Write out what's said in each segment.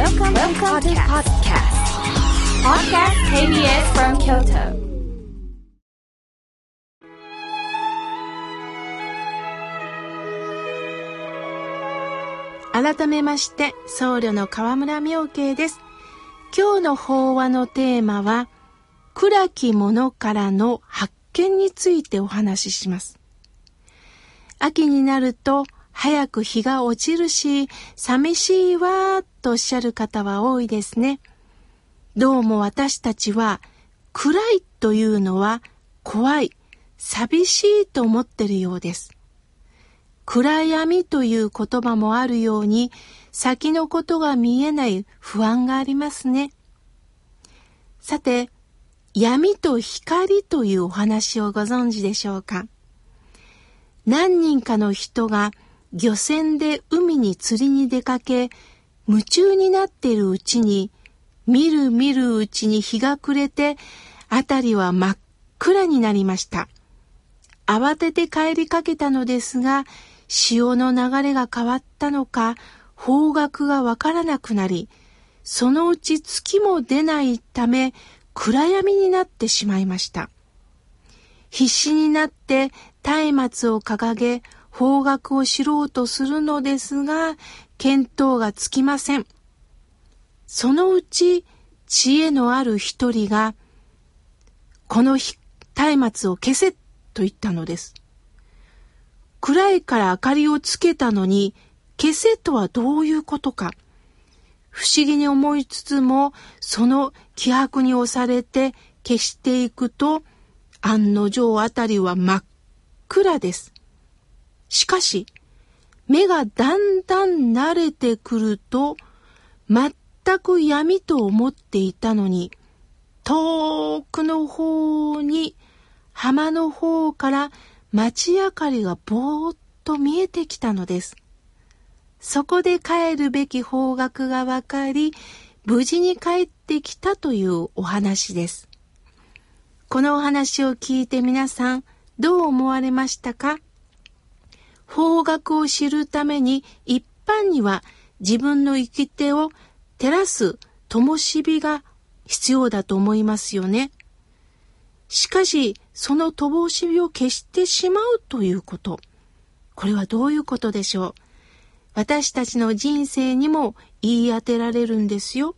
Welcome, Welcome to podcast. Podcast KBS from Kyoto. 改めまして僧侶の河村明慶です今日の法話のテーマは暗きものからの発見についてお話しします秋になると早く日が落ちるし寂しいわとおっしゃる方は多いですね。どうも私たちは暗いというのは怖い寂しいと思ってるようです。暗闇という言葉もあるように、先のことが見えない不安がありますね。さて、闇と光というお話をご存知でしょうか？何人かの人が漁船で海に釣りに出かけ、夢中になっているうちに、見る見るうちに日が暮れて、あたりは真っ暗になりました。慌てて帰りかけたのですが、潮の流れが変わったのか、方角がわからなくなり、そのうち月も出ないため、暗闇になってしまいました。必死になって松明を掲げ、方角を知ろうとするのですが、見当がつきません。そのうち、知恵のある一人が、この日松明を消せと言ったのです。暗いから明かりをつけたのに、消せとはどういうことか。不思議に思いつつも、その気迫に押されて消していくと、案の定あたりは真っ暗です。しかし、目がだんだん慣れてくると、全く闇と思っていたのに、遠くの方に浜の方から街明かりがぼーっと見えてきたのです。そこで帰るべき方角がわかり、無事に帰ってきたというお話です。このお話を聞いて皆さん、どう思われましたか？方角を知るために一般には自分の生き手を照らす灯火が必要だと思いますよね。しかし、その灯火を消してしまうということ。これはどういうことでしょう私たちの人生にも言い当てられるんですよ。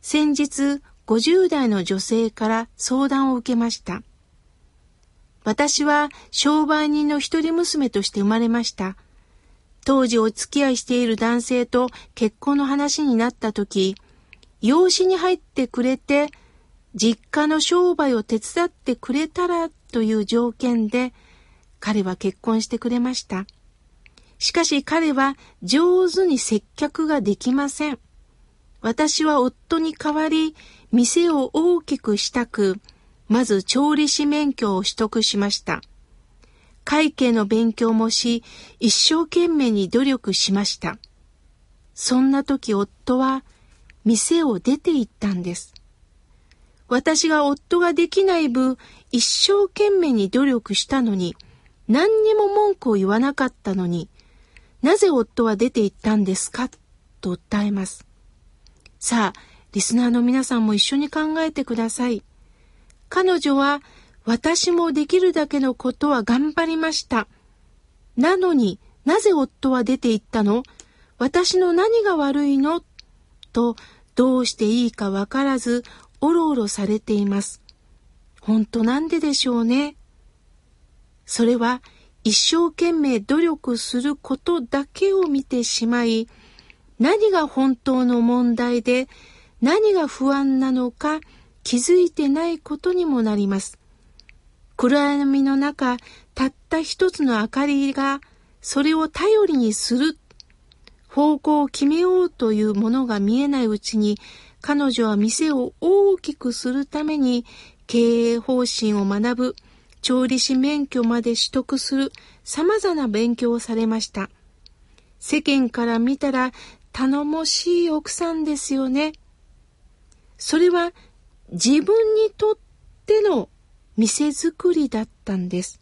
先日、50代の女性から相談を受けました。私は商売人の一人娘として生まれました。当時お付き合いしている男性と結婚の話になった時、養子に入ってくれて実家の商売を手伝ってくれたらという条件で彼は結婚してくれました。しかし彼は上手に接客ができません。私は夫に代わり店を大きくしたく、まず調理師免許を取得しました。会計の勉強もし、一生懸命に努力しました。そんな時夫は店を出て行ったんです。私が夫ができない分、一生懸命に努力したのに、何にも文句を言わなかったのに、なぜ夫は出て行ったんですか？と訴えます。さあ、リスナーの皆さんも一緒に考えてください。彼女は、私もできるだけのことは頑張りました。なのになぜ夫は出て行ったの？私の何が悪いの？と、どうしていいかわからずおろおろされています。本当なんででしょうね。それは一生懸命努力することだけを見てしまい、何が本当の問題で何が不安なのか気づいてないことにもなります。暗闇の中、たった一つの明かりがそれを頼りにする方向を決めようというものが見えないうちに彼女は店を大きくするために経営方針を学ぶ、調理師免許まで取得する様々な勉強をされました。世間から見たら頼もしい奥さんですよね。それは自分にとっての店作りだったんです。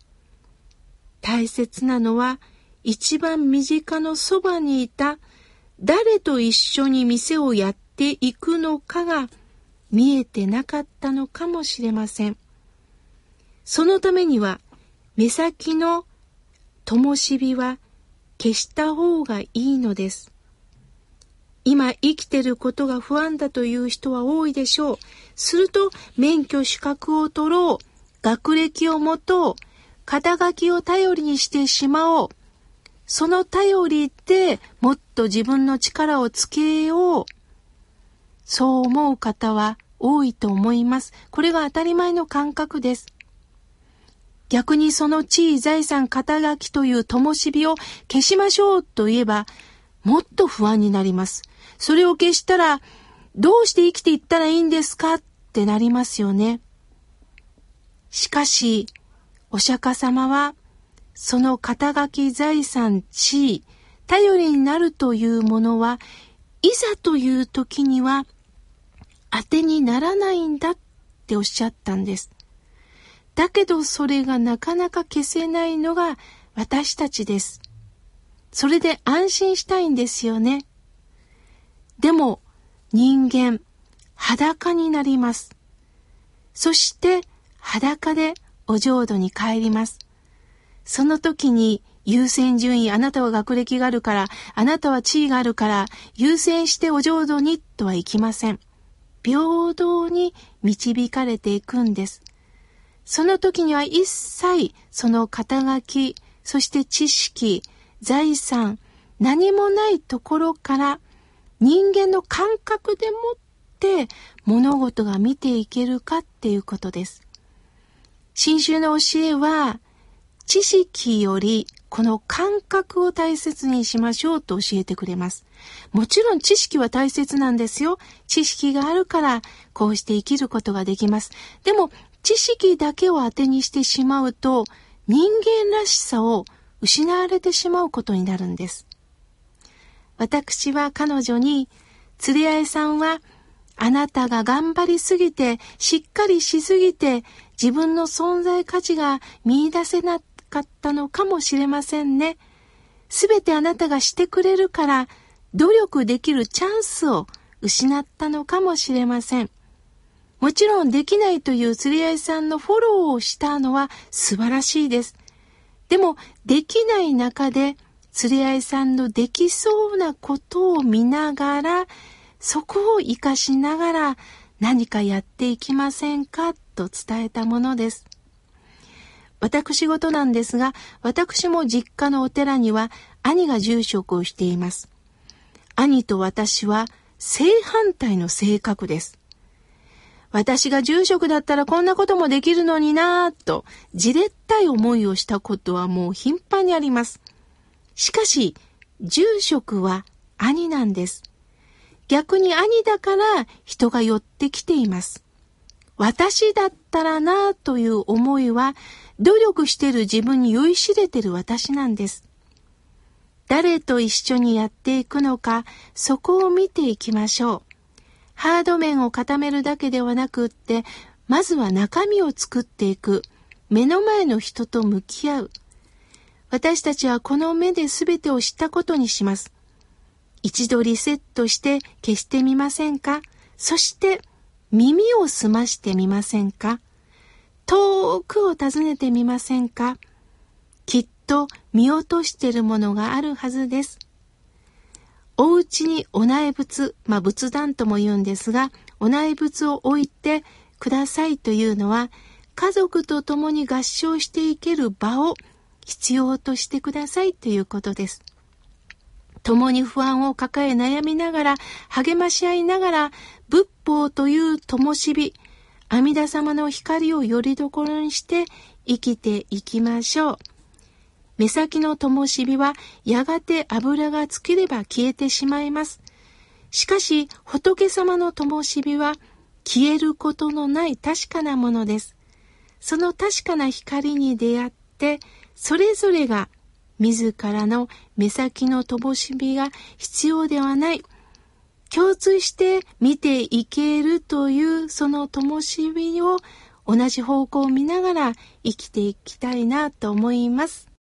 大切なのは一番身近のそばにいた誰と一緒に店をやっていくのかが見えてなかったのかもしれません。そのためには目先の灯火は消した方がいいのです。今生きてることが不安だという人は多いでしょう。すると免許資格を取ろう、学歴を持とう、肩書きを頼りにしてしまおう。その頼りでもっと自分の力をつけよう。そう思う方は多いと思います。これが当たり前の感覚です。逆にその地位財産肩書きという灯火を消しましょうと言えば、もっと不安になります。それを消したら、どうして生きていったらいいんですかってなりますよね。しかし、お釈迦様は、その肩書き財産地位、頼りになるというものは、いざという時には、当てにならないんだっておっしゃったんです。だけどそれがなかなか消せないのが私たちです。それで安心したいんですよね。でも人間裸になります。そして裸でお浄土に帰ります。その時に優先順位、あなたは学歴があるから、あなたは地位があるから、優先してお浄土にとはいきません。平等に導かれていくんです。その時には一切その肩書き、そして知識、財産、何もないところから人間の感覚でもって物事が見ていけるかっていうことです。新宗の教えは知識よりこの感覚を大切にしましょうと教えてくれます。もちろん知識は大切なんですよ。知識があるからこうして生きることができます。でも知識だけを当てにしてしまうと人間らしさを失われてしまうことになるんです。私は彼女に、釣り合いさんはあなたが頑張りすぎて、しっかりしすぎて、自分の存在価値が見出せなかったのかもしれませんね。すべてあなたがしてくれるから、努力できるチャンスを失ったのかもしれません。もちろんできないという釣り合いさんのフォローをしたのは素晴らしいです。でも、できない中で、釣り合いさんのできそうなことを見ながら、そこを活かしながら何かやっていきませんかと伝えたものです。私事なんですが、私も実家のお寺には兄が住職をしています。兄と私は正反対の性格です。私が住職だったらこんなこともできるのになぁと、じれったい思いをしたことはもう頻繁にあります。しかし、住職は兄なんです。逆に兄だから人が寄ってきています。私だったらなぁという思いは、努力してる自分に酔いしれてる私なんです。誰と一緒にやっていくのか、そこを見ていきましょう。ハード面を固めるだけではなくって、まずは中身を作っていく。目の前の人と向き合う。私たちはこの目で全てを知ったことにします。一度リセットして消してみませんか？そして耳を澄ましてみませんか？遠くを訪ねてみませんか？きっと見落としているものがあるはずです。お家にお内仏、まあ仏壇とも言うんですが、お内仏を置いてくださいというのは、家族と共に合唱していける場を必要としてくださいということです。共に不安を抱え悩みながら、励まし合いながら、仏法という灯火、阿弥陀様の光をよりどころにして生きていきましょう。目先の灯火はやがて油が尽きれば消えてしまいます。しかし仏様の灯火は消えることのない確かなものです。その確かな光に出会って、それぞれが自らの目先の灯火が必要ではない。共通して見ていけるというその灯火を同じ方向を見ながら生きていきたいなと思います。